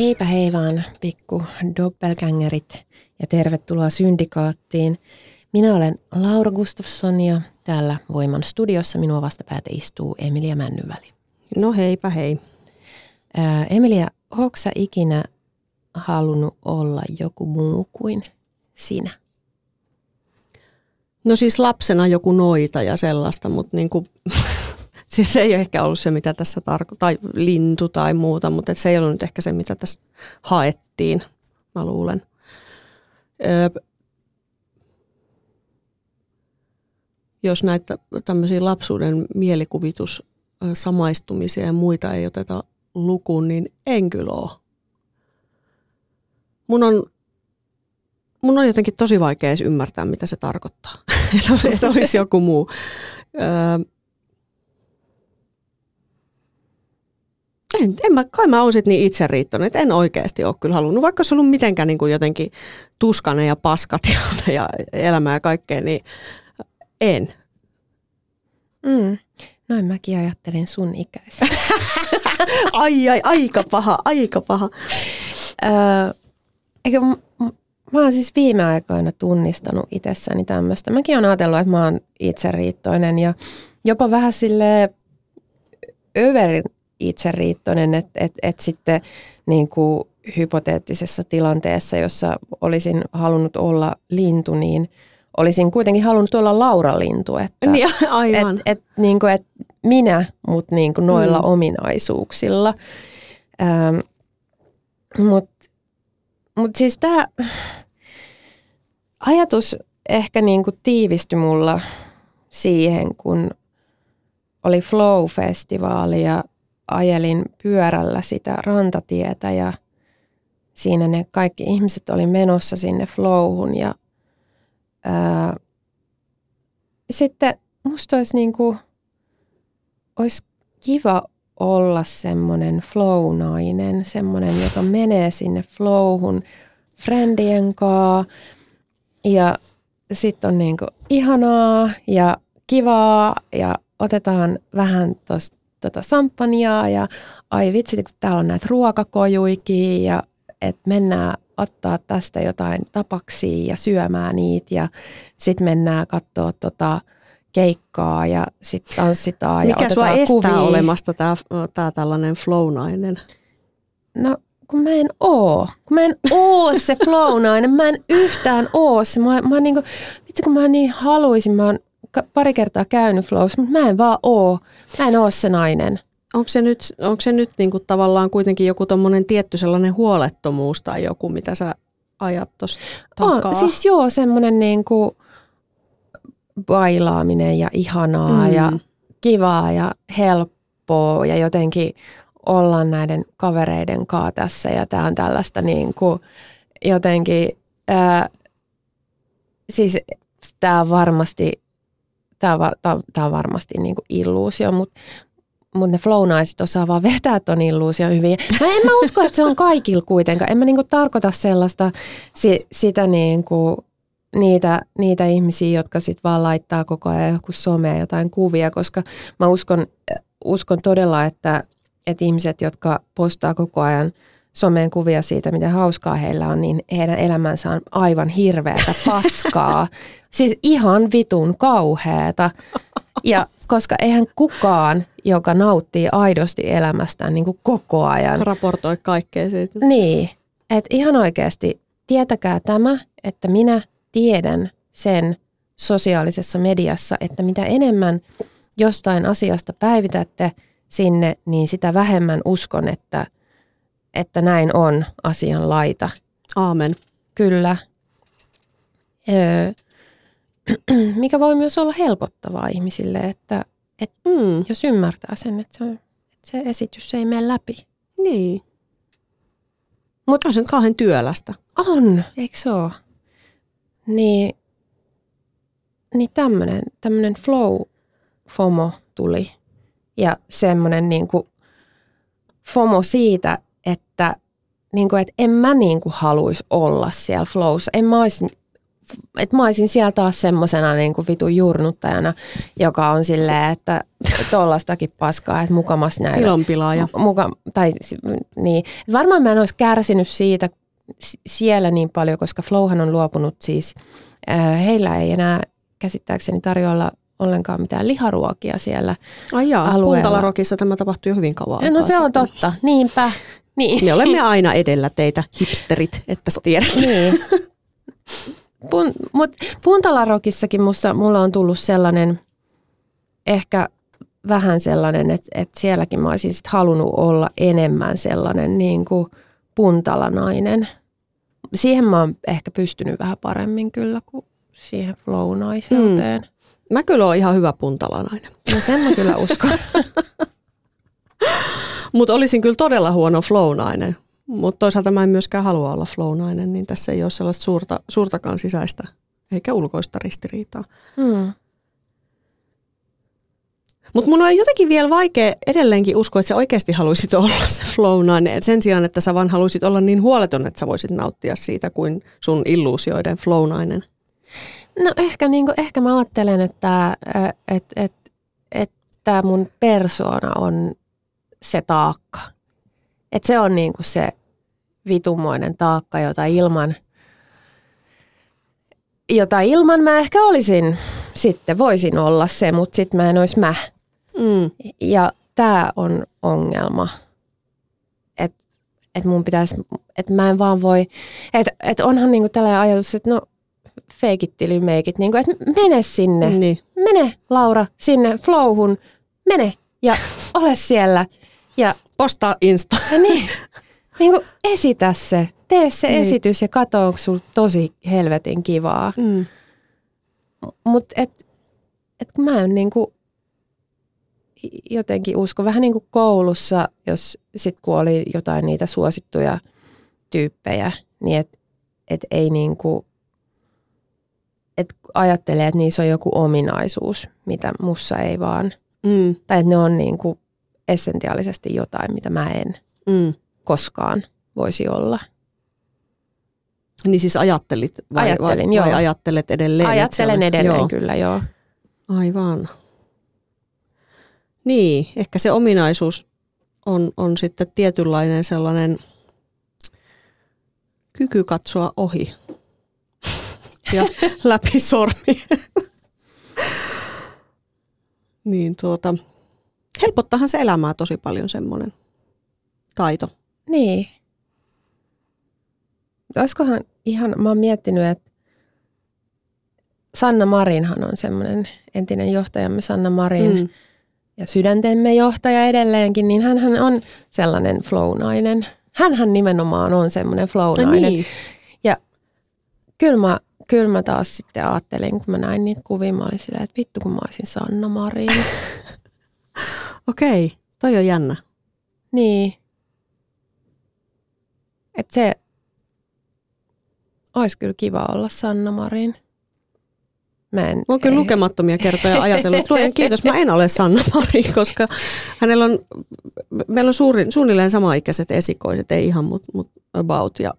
Heipä hei vaan, pikku doppelgängerit ja tervetuloa Syndikaattiin. Minä olen Laura Gustafsson ja täällä Voiman studiossa minua vastapäätä istuu Emilia Männyväli. No heipä hei. Ää, Emilia, onko sä ikinä halunnut olla joku muu kuin sinä? No siis lapsena joku noita ja sellaista, mutta niin kuin, siis se ei ehkä ollut se, mitä tässä tarkoittaa, tai lintu tai muuta, mutta se ei ollut nyt ehkä se, mitä tässä haettiin, mä luulen. Öö, jos näitä tämmöisiä lapsuuden mielikuvitus, samaistumisia ja muita ei oteta lukuun, niin en kyllä ole. Mun on, mun on jotenkin tosi vaikea edes ymmärtää, mitä se tarkoittaa, että olisi joku muu. Öö, en, en mä, kai mä oon sit niin itseriittoinen, että en oikeasti ole kyllä halunnut, vaikka se on ollut mitenkään niin kuin jotenkin tuskanen ja paskat ja elämä ja kaikkea, niin en. Mm. Noin mäkin ajattelin sun ikäisen. ai ai, aika paha, aika paha. öö, eikö, m- mä oon siis viime aikoina tunnistanut itsessäni tämmöistä. Mäkin oon ajatellut, että mä oon itseriittoinen ja jopa vähän sille överin itseriittoinen, että et, et sitten niin kuin hypoteettisessa tilanteessa, jossa olisin halunnut olla lintu, niin olisin kuitenkin halunnut olla Laura Lintu. Että, Niin, aivan. Et, et, niin kuin, et minä, mutta niin kuin noilla mm. ominaisuuksilla. Ähm, mutta mut siis tämä ajatus ehkä niin kuin tiivistyi mulla siihen, kun oli Flow-festivaali ja ajelin pyörällä sitä rantatietä ja siinä ne kaikki ihmiset oli menossa sinne flowhun ja ää, sitten musta olisi niin kuin, olisi kiva olla semmoinen flow-nainen, semmoinen, joka menee sinne flowhun friendien kaa ja sitten on niin ihanaa ja kivaa ja otetaan vähän tuosta tota samppaniaa ja ai vitsi, kun täällä on näitä ruokakojuikia ja että mennään ottaa tästä jotain tapaksia ja syömään niitä ja sitten mennään katsoa tota keikkaa ja sitten tanssitaan Mikä ja sua otetaan estää kuvia. olemasta tämä tää tällainen flow-nainen? No kun mä en oo. Kun mä en oo se flow-nainen. Mä en yhtään oo se. Mä, mä niinku, vitsi kun mä niin haluaisin. Mä oon pari kertaa käynyt flows, mutta mä en vaan oo. Mä en oo se nainen. Onko se nyt, onko se nyt niinku tavallaan kuitenkin joku tommonen tietty sellainen huolettomuus tai joku, mitä sä ajat tuossa takaa? On, siis joo, semmoinen niinku bailaaminen ja ihanaa Mm. ja kivaa ja helppoa ja jotenkin olla näiden kavereiden kaa tässä ja tämä on tällaista niinku jotenkin, ää, siis tämä on varmasti, tämä on, tää on, varmasti niinku illuusio, mutta mutta ne flow-naiset osaa vaan vetää ton illuusion hyvin. Mä en mä usko, että se on kaikilla kuitenkaan. En mä niinku tarkoita sellaista si, sitä niinku, niitä, niitä ihmisiä, jotka sit vaan laittaa koko ajan joku someen jotain kuvia, koska mä uskon, uskon todella, että, että ihmiset, jotka postaa koko ajan someen kuvia siitä, miten hauskaa heillä on, niin heidän elämänsä on aivan hirveätä paskaa. Siis ihan vitun kauheata. Ja koska eihän kukaan, joka nauttii aidosti elämästään niin kuin koko ajan, Raportoi kaikkea siitä. niin, että ihan oikeasti tietäkää tämä, että minä tiedän sen sosiaalisessa mediassa, että mitä enemmän jostain asiasta päivitätte sinne, niin sitä vähemmän uskon, että, että näin on asian laita. Aamen. Kyllä. Öö, mikä voi myös olla helpottavaa ihmisille, että, että Mm, jos ymmärtää sen, että se, on, että se esitys ei mene läpi. niin. Mut- Mutta on se kauhean työlästä. On, eikö se ole? Niin, niin tämmöinen, tämmöinen flow FOMO tuli. Ja semmoinen niin kuin FOMO siitä, että, niin kuin, että en mä niin kuin haluaisi olla siellä flowssa. En mä olisi, että mä olisin siellä taas semmoisena niin kuin vitun jurnuttajana, joka on silleen, että tollastakin paskaa, että mukamas näitä Ilonpilaaja. muka, tai niin. Varmaan mä en olisi kärsinyt siitä siellä niin paljon, koska Flowhan on luopunut siis, äh, heillä ei enää käsittääkseni tarjolla ollenkaan mitään liharuokia siellä. Ai jaa, alueella. Puntalarokissa tämä tapahtui jo hyvin kauan No se on totta, niinpä. Niin. Me olemme aina edellä teitä, hipsterit, että sä tiedät. niin. Pun, mut Puntalarokissakin musta, mulla on tullut sellainen, ehkä vähän sellainen, että, että sielläkin mä olisin sit halunnut olla enemmän sellainen niin kuin puntalanainen. Siihen mä oon ehkä pystynyt vähän paremmin kyllä kuin siihen flow-naiseuteen. Mä kyllä oon ihan hyvä puntalanainen. No sen mä kyllä uskon. Mutta olisin kyllä todella huono flownainen. Mutta toisaalta mä en myöskään halua olla flownainen, niin tässä ei ole sellaista suurta, suurtakaan sisäistä eikä ulkoista ristiriitaa. Hmm. Mutta mun on jotenkin vielä vaikea edelleenkin uskoa, että sä oikeasti haluaisit olla se flownainen. Sen sijaan, että sä vaan haluaisit olla niin huoleton, että sä voisit nauttia siitä kuin sun illuusioiden flownainen. No ehkä, niin kuin, ehkä mä ajattelen, että, et, et, että mun persoona on se taakka. Että se on niin kuin se vitumoinen taakka, jota ilman, jota ilman mä ehkä olisin sitten, voisin olla se, mutta sitten mä en olisi mä. Mm. Ja tämä on ongelma. Että et mun pitäisi, että mä en vaan voi, että et onhan niinku tällainen ajatus, että no fake it till you make it, niinku, että mene sinne, Niin. mene Laura sinne flowhun, mene ja ole siellä. Ja, Postaa Insta. ja niin, niinku esitä se, tee se Niin. esitys ja katso, onko sulla tosi helvetin kivaa. Mm. Mutta et, et kun mä en niinku jotenkin usko, vähän niin kuin koulussa, jos sit kun oli jotain niitä suosittuja tyyppejä, niin et, et ei niinku, et ajattelee, että niissä on joku ominaisuus, mitä mussa ei vaan, Mm. tai että ne on niinku essentiaalisesti jotain, mitä mä en Mm. koskaan voisi olla. Niin siis ajattelit vai, Ajattelin, vai, vai joo. ajattelet edelleen? Ajattelen on- edelleen joo. kyllä, joo. Aivan. Niin, ehkä se ominaisuus on, on sitten tietynlainen sellainen kyky katsoa ohi ja läpi sormi. niin tuota, helpottahan se elämää tosi paljon semmoinen taito. Niin. Olisikohan ihan, mä oon miettinyt, että Sanna Marinhan on semmoinen entinen johtajamme Sanna Marin mm. ja sydäntemme johtaja edelleenkin, niin hän on sellainen flow-nainen. Hänhän nimenomaan on semmoinen flow-nainen. niin. Kyllä mä, kyllä mä taas sitten ajattelin, kun mä näin niitä kuvia, mä olin silleen, että vittu kun mä olisin Sanna Marin. Okei, toi on jännä. niin. Että se olisi kyllä kiva olla Sanna Marin. Mä en, Mä oon kyllä ei- lukemattomia kertoja ajatellut, että luojan kiitos, mä en ole Sanna Mari, koska hänellä on, meillä on suuri, suunnilleen samaikäiset esikoiset, ei ihan, mutta mut about. Ja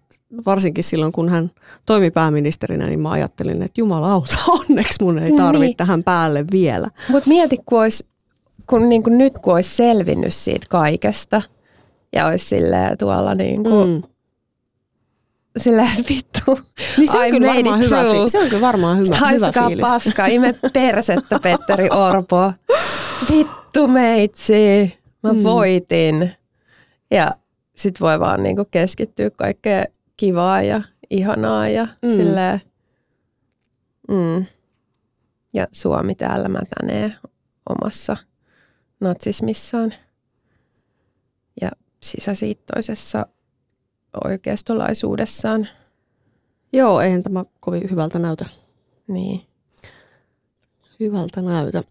varsinkin silloin, kun hän toimi pääministerinä, niin mä ajattelin, että jumalauta, onneksi mun ei tarvitse Niin. tähän päälle vielä. Mutta mieti, kun, olisi, kun niin kuin nyt kun olisi selvinnyt siitä kaikesta ja olisi silleen tuolla niin kuin, mm. Että vittu, Niin se on I kyllä made varmaan it hyvä, through. fi- se on kyllä varmaan hyvä, hyvä Haistakaa fiilis. paska, ime persettä Petteri Orpo. Vittu meitsi, mä Mm. voitin. Ja sit voi vaan niinku keskittyä kaikkeen kivaa ja ihanaa ja Mm. silleen. Mm. Ja Suomi täällä mätänee omassa natsismissaan ja sisäsiittoisessa oikeistolaisuudessaan. Joo, eihän tämä kovin hyvältä näytä. Niin. Hyvältä näytä.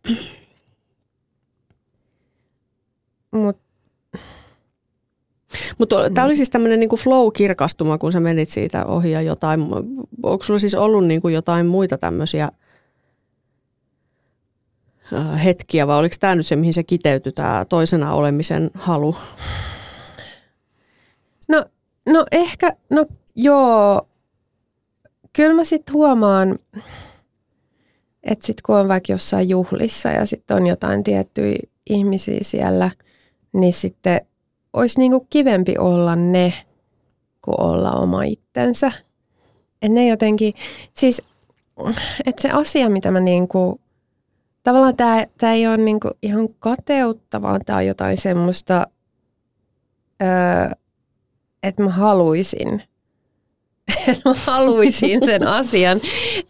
Mutta Mutta tämä oli siis tämmöinen niinku flow-kirkastuma, kun sä menit siitä ohi ja jotain. Onko sulla siis ollut niinku jotain muita tämmöisiä hetkiä vai oliko tämä nyt se, mihin se kiteytyi, tämä toisena olemisen halu? No, no ehkä, no joo. Kyllä mä sitten huomaan, että sitten kun on vaikka jossain juhlissa ja sitten on jotain tiettyjä ihmisiä siellä, niin sitten olisi niinku kivempi olla ne, kuin olla oma itsensä. Et ne jotenkin, siis, että se asia, mitä mä niinku, tavallaan tämä tää ei ole niinku ihan kateutta, vaan tämä on jotain semmoista, öö, että mä haluaisin, että mä haluaisin sen asian.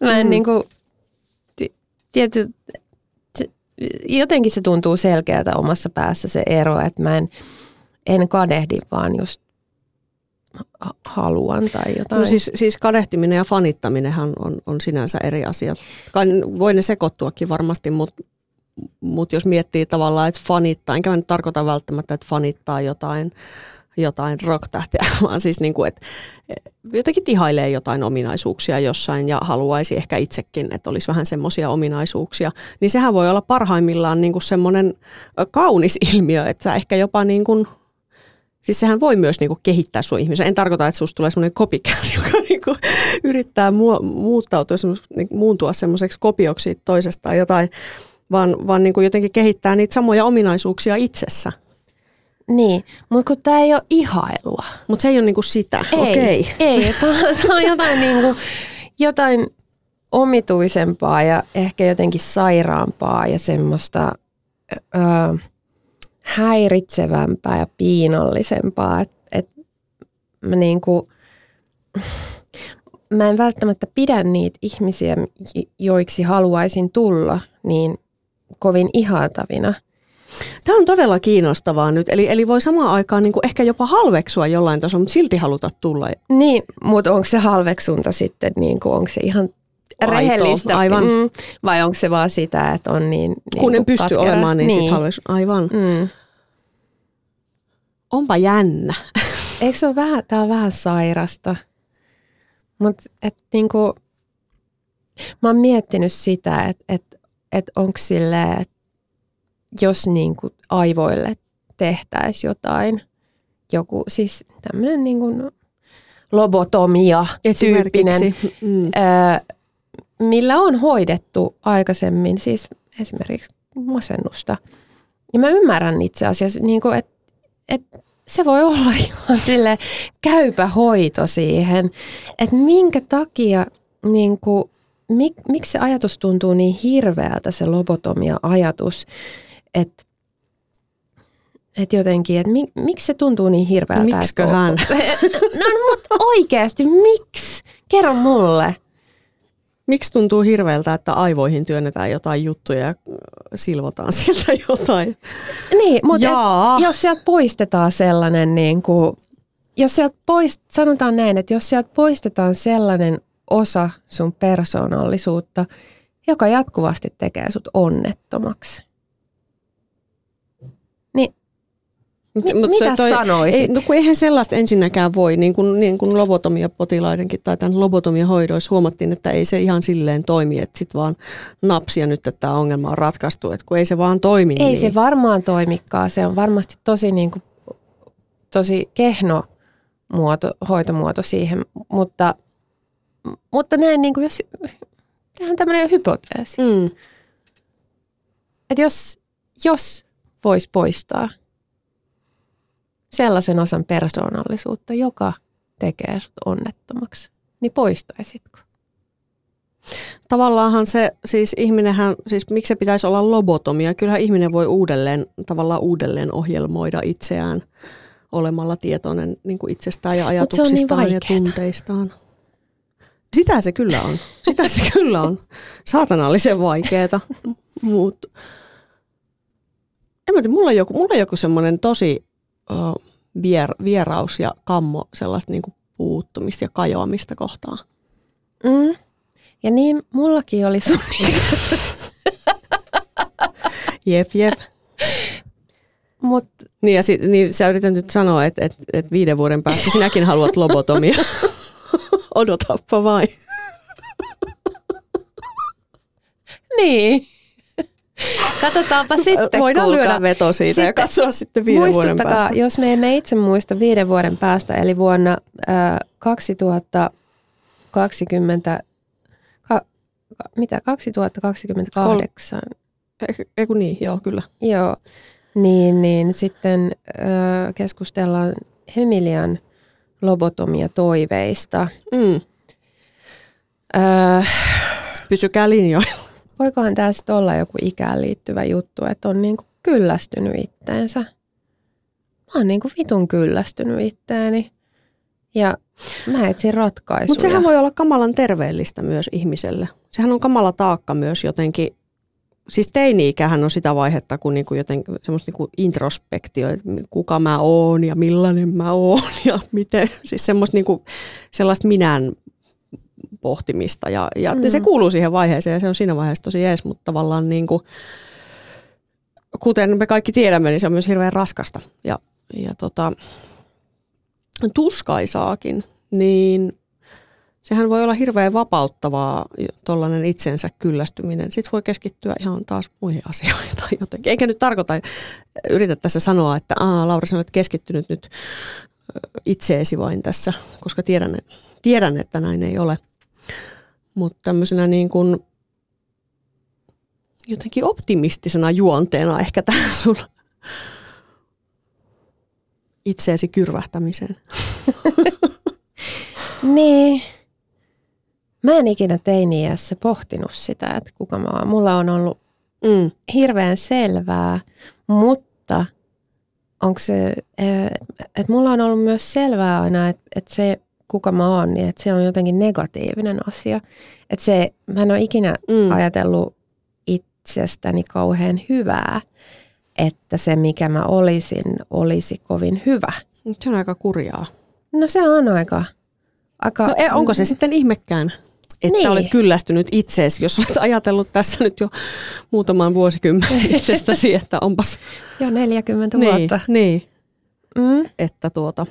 Mä en mm. niinku, tiety, se, jotenkin se tuntuu selkeältä omassa päässä se ero, että mä en, en kadehdi, vaan just haluan tai jotain. No siis, siis kadehtiminen ja fanittaminenhan on, on sinänsä eri asiat. Voi ne sekoittuakin varmasti, mutta mut jos miettii tavallaan, että fanittaa, enkä mä nyt tarkoita välttämättä, että fanittaa jotain jotain rocktähtiä, vaan siis niin kuin, että jotenkin tihailee jotain ominaisuuksia jossain ja haluaisi ehkä itsekin, että olisi vähän semmoisia ominaisuuksia, niin sehän voi olla parhaimmillaan niin kuin semmoinen kaunis ilmiö, että sä ehkä jopa niin kuin Siis sehän voi myös niinku kehittää sun ihmisen. En tarkoita, että susta tulee semmoinen copycat, joka niinku yrittää mu- muuttautua, niinku muuntua semmoiseksi kopioksi toisesta tai jotain, vaan, vaan niinku jotenkin kehittää niitä samoja ominaisuuksia itsessä. Niin, mutta kun tämä ei ole ihailua. Mutta se ei ole niinku sitä, ei, okei. Ei, tämä on jotain, niinku, jotain omituisempaa ja ehkä jotenkin sairaampaa ja semmoista ö, häiritsevämpää ja piinallisempaa. Että et mä, niinku, mä en välttämättä pidä niitä ihmisiä, joiksi haluaisin tulla, niin kovin ihailtavina – Tämä on todella kiinnostavaa nyt. Eli, eli voi samaan aikaan niin kuin ehkä jopa halveksua jollain tasolla, mutta silti haluta tulla. Niin, mutta onko se halveksunta sitten, niin kuin, onko se ihan rehellistä? aivan. Mm, vai onko se vaan sitä, että on niin, niin Kun en pysty katkera. olemaan, niin, niin. sitten halveksun. Aivan. Mm. Onpa jännä. Eikö se ole vähän, tämä on vähän sairasta. Mutta niinku, mä oon miettinyt sitä, että et, et onko silleen, että jos niin kuin aivoille tehtäisiin jotain, joku siis tämmöinen niin kuin lobotomia tyyppinen, mm. millä on hoidettu aikaisemmin siis esimerkiksi masennusta. Ja mä ymmärrän itse asiassa, niin kuin, että, että se voi olla ihan sille käypä hoito siihen, että minkä takia niin kuin, mik, miksi se ajatus tuntuu niin hirveältä, se lobotomia-ajatus, että et jotenkin, että mi, miksi se tuntuu niin hirveältä? Miksiköhän? no, no mutta oikeasti, miksi? Kerro mulle. Miksi tuntuu hirveältä, että aivoihin työnnetään jotain juttuja ja silvotaan sieltä jotain? Niin, mutta et, jos sieltä poistetaan sellainen, niin kuin, jos sieltä poist, sanotaan näin, että jos sieltä poistetaan sellainen osa sun persoonallisuutta, joka jatkuvasti tekee sut onnettomaksi, Mutta, M- mitä toi, sanoisit? Ei, no kun eihän sellaista ensinnäkään voi, niin kuin, niin kuin lobotomia-potilaidenkin tai tämän lobotomia-hoidoissa huomattiin, että ei se ihan silleen toimi, että sitten vaan napsia nyt, että tämä ongelma on ratkaistu, että kun ei se vaan toimi. Ei niin. se varmaan toimikaan, se on varmasti tosi, niin kuin, tosi kehno muoto, hoitomuoto siihen, mutta, mutta näin niin kuin jos, tehdään tämmöinen hypoteesi, mm. että jos, jos voisi poistaa – sellaisen osan persoonallisuutta, joka tekee sut onnettomaksi, niin poistaisitko? Tavallaanhan se, siis ihminenhän, siis miksi se pitäisi olla lobotomia? Kyllähän ihminen voi uudelleen, tavallaan uudelleen ohjelmoida itseään olemalla tietoinen niin kuin itsestään ja ajatuksistaan niin ja tunteistaan. Sitä se kyllä on. Sitä se kyllä on. Saatanallisen vaikeeta. Mutta en mä tiedä, mulla on joku, mulla on joku semmoinen tosi vier, vieraus ja kammo sellaista niinku puuttumista ja kajoamista kohtaan. Mm. Ja niin mullakin oli sun Jep, jep. Mut, Niin, ja sit, niin sä yrität nyt sanoa, että et, et viiden vuoden päästä sinäkin haluat lobotomia. Odotappa vain. niin. Katsotaanpa sitten, Voidaan kuulkaa. lyödä veto siitä sitten, ja katsoa sitten viiden vuoden Muistuttakaa, päästä. jos me emme itse muista viiden vuoden päästä, eli vuonna äh, 2020, ka, ka, mitä, 2028, Eiku- Eiku niin, joo, kyllä. joo, niin, niin sitten äh, keskustellaan Emilian lobotomia toiveista. Mm. Äh, Pysykää linjoilla. Voikohan tästä olla joku ikään liittyvä juttu, että on niinku kyllästynyt itteensä. Mä oon niinku vitun kyllästynyt itteeni. Ja mä etsin ratkaisuja. Mutta sehän voi olla kamalan terveellistä myös ihmiselle. Sehän on kamala taakka myös jotenkin. Siis teini-ikähän on sitä vaihetta, kun niinku joten, semmoista niinku introspektio, että kuka mä oon ja millainen mä oon ja miten. Siis semmoista niinku, sellaista minän pohtimista ja, ja mm. se kuuluu siihen vaiheeseen ja se on siinä vaiheessa tosi jees, mutta tavallaan niinku, kuten me kaikki tiedämme, niin se on myös hirveän raskasta ja, ja tota, tuskaisaakin, niin sehän voi olla hirveän vapauttavaa tuollainen itsensä kyllästyminen. Sitten voi keskittyä ihan taas muihin asioihin tai jotenkin. Eikä nyt tarkoita, yritä tässä sanoa, että Aa, Laura, sä olet keskittynyt nyt itseesi vain tässä, koska tiedän, tiedän että näin ei ole. Mutta tämmöisenä niin kuin jotenkin optimistisena juonteena ehkä tähän sun itseesi kyrvähtämiseen. Niin. Mä en ikinä teini-iässä pohtinut sitä, että kuka mä oon. Mulla on ollut Mm. hirveän selvää, mutta onko se, että mulla on ollut myös selvää aina, että, että se kuka mä oon, niin että se on jotenkin negatiivinen asia. Että se, mä en ole ikinä Mm. ajatellut itsestäni kauhean hyvää, että se mikä mä olisin, olisi kovin hyvä. Se on aika kurjaa. No se on aika, aika No, e, onko se sitten ihmekään, että Niin. olet kyllästynyt itseesi, jos olet ajatellut tässä nyt jo muutaman vuosikymmenen itsestäsi, että onpas jo 40 niin, vuotta. niin, Mm, että tuota,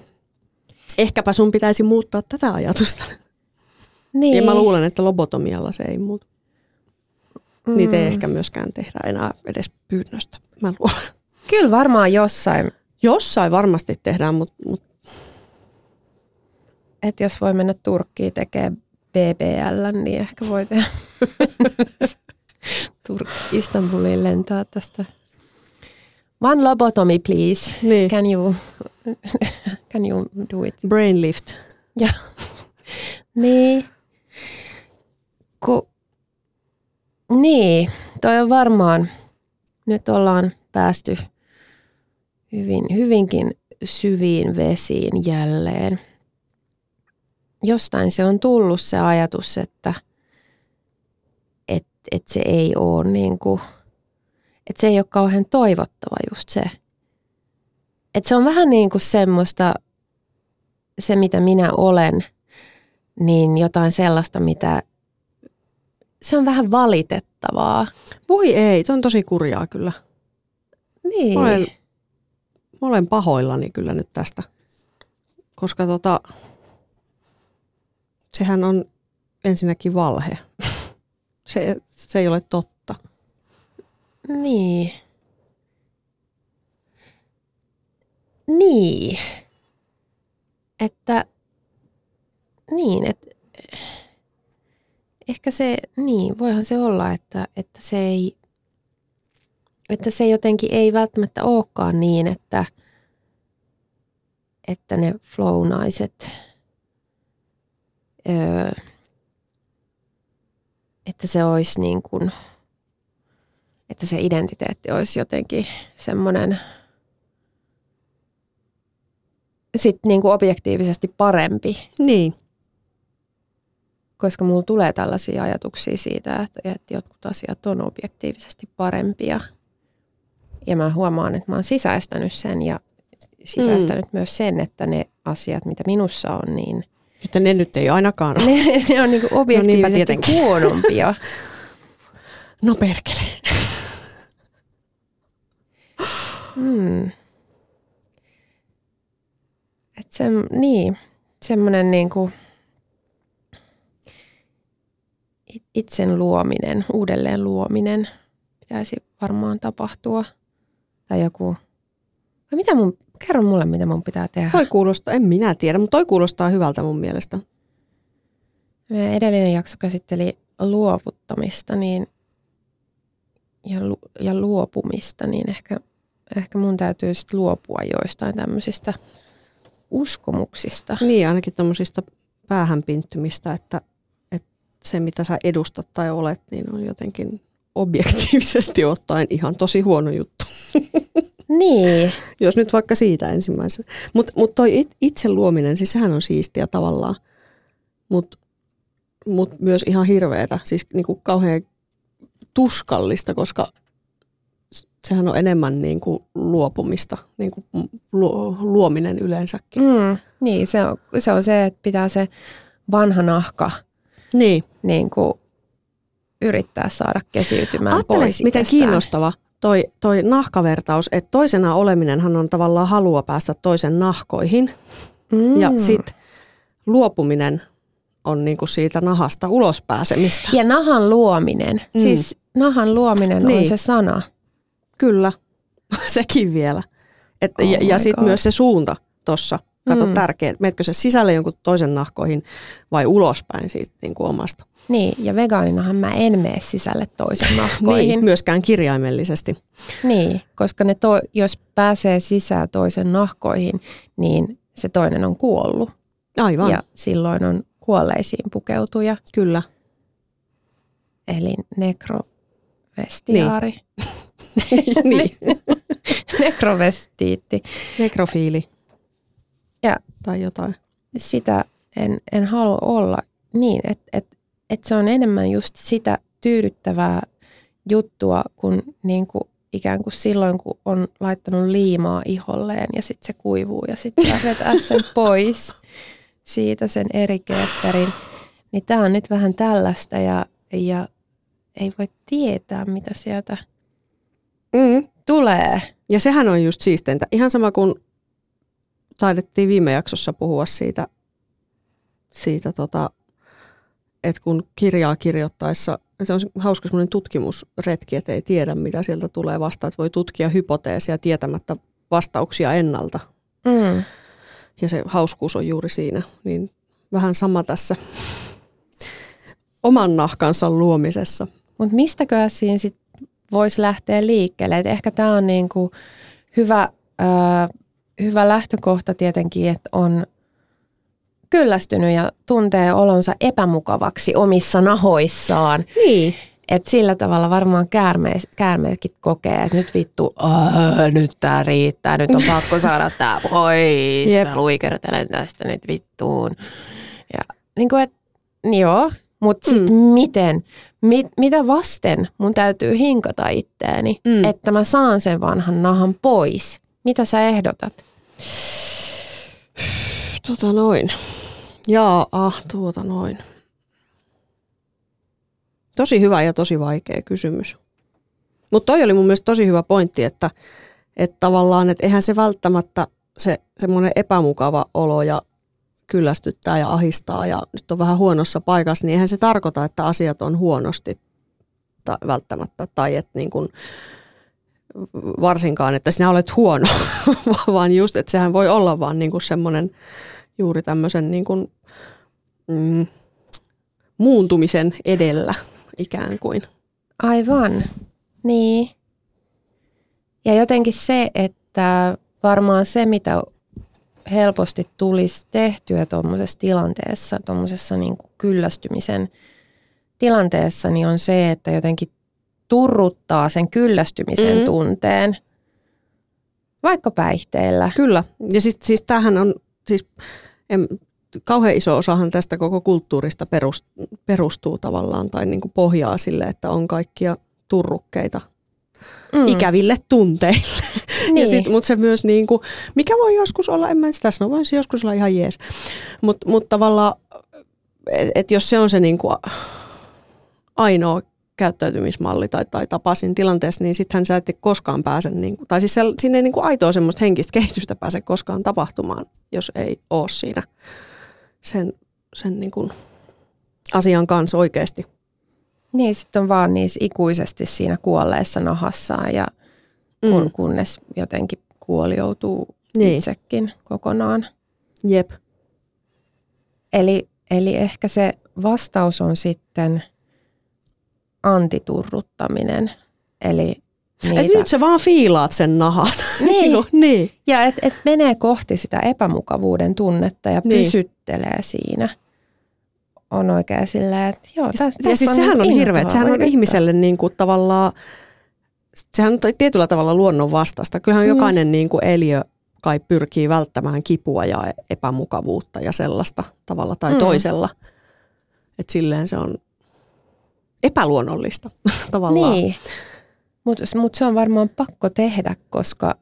ehkäpä sun pitäisi muuttaa tätä ajatusta. niin. Ja mä luulen, että lobotomialla se ei muutu. Mm. Niitä ei ehkä myöskään tehdä enää edes pyynnöstä. Mä luulen. Kyllä varmaan jossain, Jossain varmasti tehdään, mutta mut, että jos voi mennä Turkkiin tekemään BBL, niin ehkä voi tehdä Turk- Istanbuliin lentää tästä. One lobotomy, please. niin, Can you, can you do it? brain lift. Ja, niin. Ku, niin, toi on varmaan, nyt ollaan päästy hyvin, hyvinkin syviin vesiin jälleen. Jostain se on tullut se ajatus, että et, et se ei ole niin kuin, että se ei ole kauhean toivottava just se. Että se on vähän niin kuin semmoista, se mitä minä olen, niin jotain sellaista, mitä se on vähän valitettavaa. Voi ei, se on tosi kurjaa kyllä. Niin. Mä olen, mä olen pahoillani kyllä nyt tästä, koska tota, sehän on ensinnäkin valhe. Se, se ei ole totta. Niin. Niin. Että, niin, että ehkä se, niin, voihan se olla, että, että se ei, että se jotenkin ei välttämättä olekaan niin, että, että ne flow-naiset, öö, että se olisi niin kuin, että se identiteetti olisi jotenkin semmoinen sitten niin kuin objektiivisesti parempi, Niin, koska mulla tulee tällaisia ajatuksia siitä, että, että jotkut asiat on objektiivisesti parempia. Ja mä huomaan, että mä oon sisäistänyt sen ja sisäistänyt mm. myös sen, että ne asiat, mitä minussa on, niin että ne nyt ei ainakaan ole. Ne, ne on niinku objektiivisesti no huonompia. no perkele. hmm. Se, niin, semmoinen niinku itsen luominen, uudelleen luominen pitäisi varmaan tapahtua. Tai joku, vai mitä mun, kerro mulle, mitä mun pitää tehdä. Toi kuulostaa, en minä tiedä, mutta toi kuulostaa hyvältä mun mielestä. Meidän edellinen jakso käsitteli luovuttamista niin, ja, lu, ja luopumista, niin ehkä, ehkä mun täytyy sitten luopua joistain tämmöisistä uskomuksista. Niin, ainakin tämmöisistä päähänpinttymistä, että, että se mitä sä edustat tai olet, niin on jotenkin objektiivisesti ottaen ihan tosi huono juttu. Niin. Jos nyt vaikka siitä ensimmäisenä. Mutta mut toi itse luominen, siis sehän on siistiä tavallaan, mutta mut myös ihan hirveetä, siis niinku kauhean tuskallista, koska sehän on enemmän niin kuin luopumista, niin kuin luominen yleensäkin. Mm, niin, se on, se on se, että pitää se vanha nahka niin. Niin kuin yrittää saada kesiytymään Ajattele, pois miten kiinnostava toi, toi nahkavertaus, että toisena oleminenhan on tavallaan halua päästä toisen nahkoihin. Mm. Ja sitten luopuminen on niinku siitä nahasta ulos pääsemistä. Ja nahan luominen, mm. siis nahan luominen niin. on se sana. Kyllä, sekin vielä. Et, oh ja ja sitten myös se suunta tuossa. Kato mm. tärkeä, meetkö se sisälle jonkun toisen nahkoihin vai ulospäin siitä niin kuin omasta. Niin, ja vegaaninahan mä en mene sisälle toisen nahkoihin. niin, myöskään kirjaimellisesti. Niin, koska ne to, jos pääsee sisään toisen nahkoihin, niin se toinen on kuollut. Aivan. Ja silloin on kuolleisiin pukeutuja. Kyllä. Eli nekrovestiaari. Niin. niin. Nekrovestiitti. Nekrofiili. Ja tai jotain. Sitä en, en halua olla niin, että et, et se on enemmän just sitä tyydyttävää juttua, kun niin kuin ikään kuin silloin, kun on laittanut liimaa iholleen ja sitten se kuivuu ja sitten saa vetää sen pois siitä sen eri keetterin. Niin tämä on nyt vähän tällaista ja, ja ei voi tietää, mitä sieltä mm. tulee. Ja sehän on just siisteintä. Ihan sama kuin taidettiin viime jaksossa puhua siitä, siitä tota, että kun kirjaa kirjoittaessa, se on hauska semmoinen tutkimusretki, että ei tiedä mitä sieltä tulee vastaan, että voi tutkia hypoteesia tietämättä vastauksia ennalta. Mm. Ja se hauskuus on juuri siinä. Niin vähän sama tässä oman nahkansa luomisessa. Mutta mistäkö siinä sit voisi lähteä liikkeelle? Et ehkä tämä on niinku hyvä, äh, hyvä lähtökohta tietenkin, että on kyllästynyt ja tuntee olonsa epämukavaksi omissa nahoissaan. Niin. Et sillä tavalla varmaan käärme, käärmeetkin kokee, että nyt vittu, nyt tää riittää, nyt on pakko saada tää pois. Jep. Mä luikertelen tästä nyt vittuun. Ja niin kuin, et, joo, mutta sitten mm. miten, mit, mitä vasten mun täytyy hinkata itteeni, mm. että mä saan sen vanhan nahan pois? Mitä sä ehdotat? Tota noin. Jaa, ah, tuota noin. Tosi hyvä ja tosi vaikea kysymys. Mutta toi oli mun mielestä tosi hyvä pointti, että, että tavallaan, että eihän se välttämättä se semmoinen epämukava olo ja kyllästyttää ja ahistaa ja nyt on vähän huonossa paikassa, niin eihän se tarkoita, että asiat on huonosti tai välttämättä tai että niin kuin, varsinkaan, että sinä olet huono, vaan just, että sehän voi olla vaan niin kuin semmoinen juuri tämmöisen niin kuin, mm, muuntumisen edellä ikään kuin. Aivan, niin. Ja jotenkin se, että varmaan se, mitä helposti tulisi tehtyä tuommoisessa tilanteessa, tuommoisessa niin kyllästymisen tilanteessa, niin on se, että jotenkin turruttaa sen kyllästymisen mm-hmm. tunteen, vaikka päihteellä. Kyllä, ja siis, siis tämähän on, siis en, kauhean iso osahan tästä koko kulttuurista perustuu tavallaan tai niin kuin pohjaa sille, että on kaikkia turrukkeita mm. ikäville tunteille. Niin. Mutta se myös, niin kuin, mikä voi joskus olla, en mä sitä sano, voisi joskus olla ihan jees. Mutta mut tavallaan, että et jos se on se niin kuin ainoa käyttäytymismalli tai, tai tapa siinä tilanteessa, niin sittenhän sä et koskaan pääse, niin kuin, tai siis se, sinne ei niin kuin aitoa semmoista henkistä kehitystä pääse koskaan tapahtumaan, jos ei ole siinä sen, sen niin kuin asian kanssa oikeasti. Niin, sitten on vaan niissä ikuisesti siinä kuolleessa nahassaan ja kun, mm. kunnes jotenkin kuolioutuu niin. itsekin kokonaan. Jep. Eli, eli ehkä se vastaus on sitten antiturruttaminen. Eli niitä... Et nyt sä vaan fiilaat sen nahan. Niin. no, niin. Ja et, et menee kohti sitä epämukavuuden tunnetta ja niin. pysyttelee siinä. On oikein silleen, että joo, tässä Ja siis on sehän on hirveä, sehän on ihmiselle niin kuin tavallaan, sehän on tietyllä tavalla luonnon vastasta. Kyllähän mm. jokainen niin kuin eliö kai pyrkii välttämään kipua ja epämukavuutta ja sellaista tavalla tai mm. toisella. Että silleen se on epäluonnollista tavallaan. Niin, mutta mut se on varmaan pakko tehdä, koska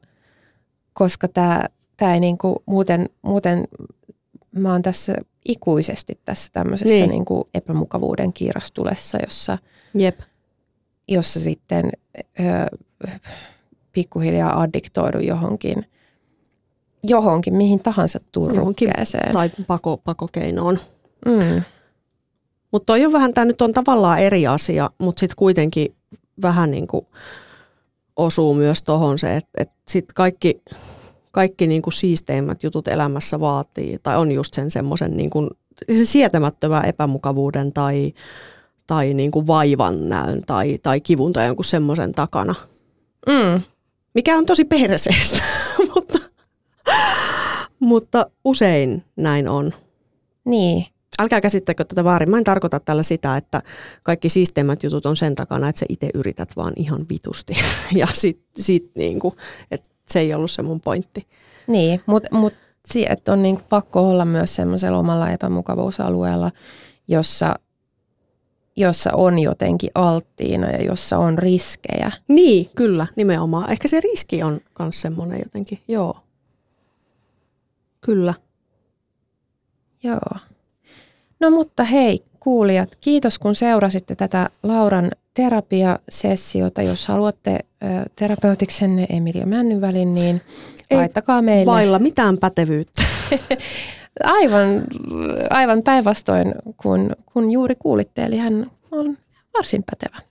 koska tämä tää ei niinku, muuten, muuten mä oon tässä ikuisesti tässä tämmöisessä Niin. niinku epämukavuuden kiirastulessa, jossa, Jep. jossa sitten ö, pikkuhiljaa addiktoidu johonkin, johonkin, mihin tahansa turrukkeeseen. Tai pako, pakokeinoon. Mm. Mutta toi on vähän, tämä nyt on tavallaan eri asia, mutta sitten kuitenkin vähän niin kuin osuu myös tohon se, että et sitten kaikki, kaikki niin kuin siisteimmät jutut elämässä vaatii, tai on just sen semmoisen niin kuin, se sietämättömän epämukavuuden tai, tai niin kuin vaivan näön tai, tai kivun tai jonkun semmoisen takana, Mm. mikä on tosi perseestä, mutta, mutta usein näin on. Niin, Älkää käsittäkö tätä väärin. Mä en tarkoita tällä sitä, että kaikki siisteimmät jutut on sen takana, että sä itse yrität vaan ihan vitusti. Ja sit, sit niinku, että se ei ollut se mun pointti. Niin, mutta mut, on niinku pakko olla myös semmoisella omalla epämukavuusalueella, jossa, jossa on jotenkin alttiina ja jossa on riskejä. Niin, kyllä, nimenomaan. Ehkä se riski on myös semmoinen jotenkin, joo. Kyllä. Joo. No mutta hei kuulijat, kiitos kun seurasitte tätä Lauran terapiasessiota. Jos haluatte terapeutiksenne Emilia Männyvälin, niin Ei laittakaa meille. Vailla mitään pätevyyttä. Aivan, aivan päinvastoin kuin kun juuri kuulitte, eli hän on varsin pätevä.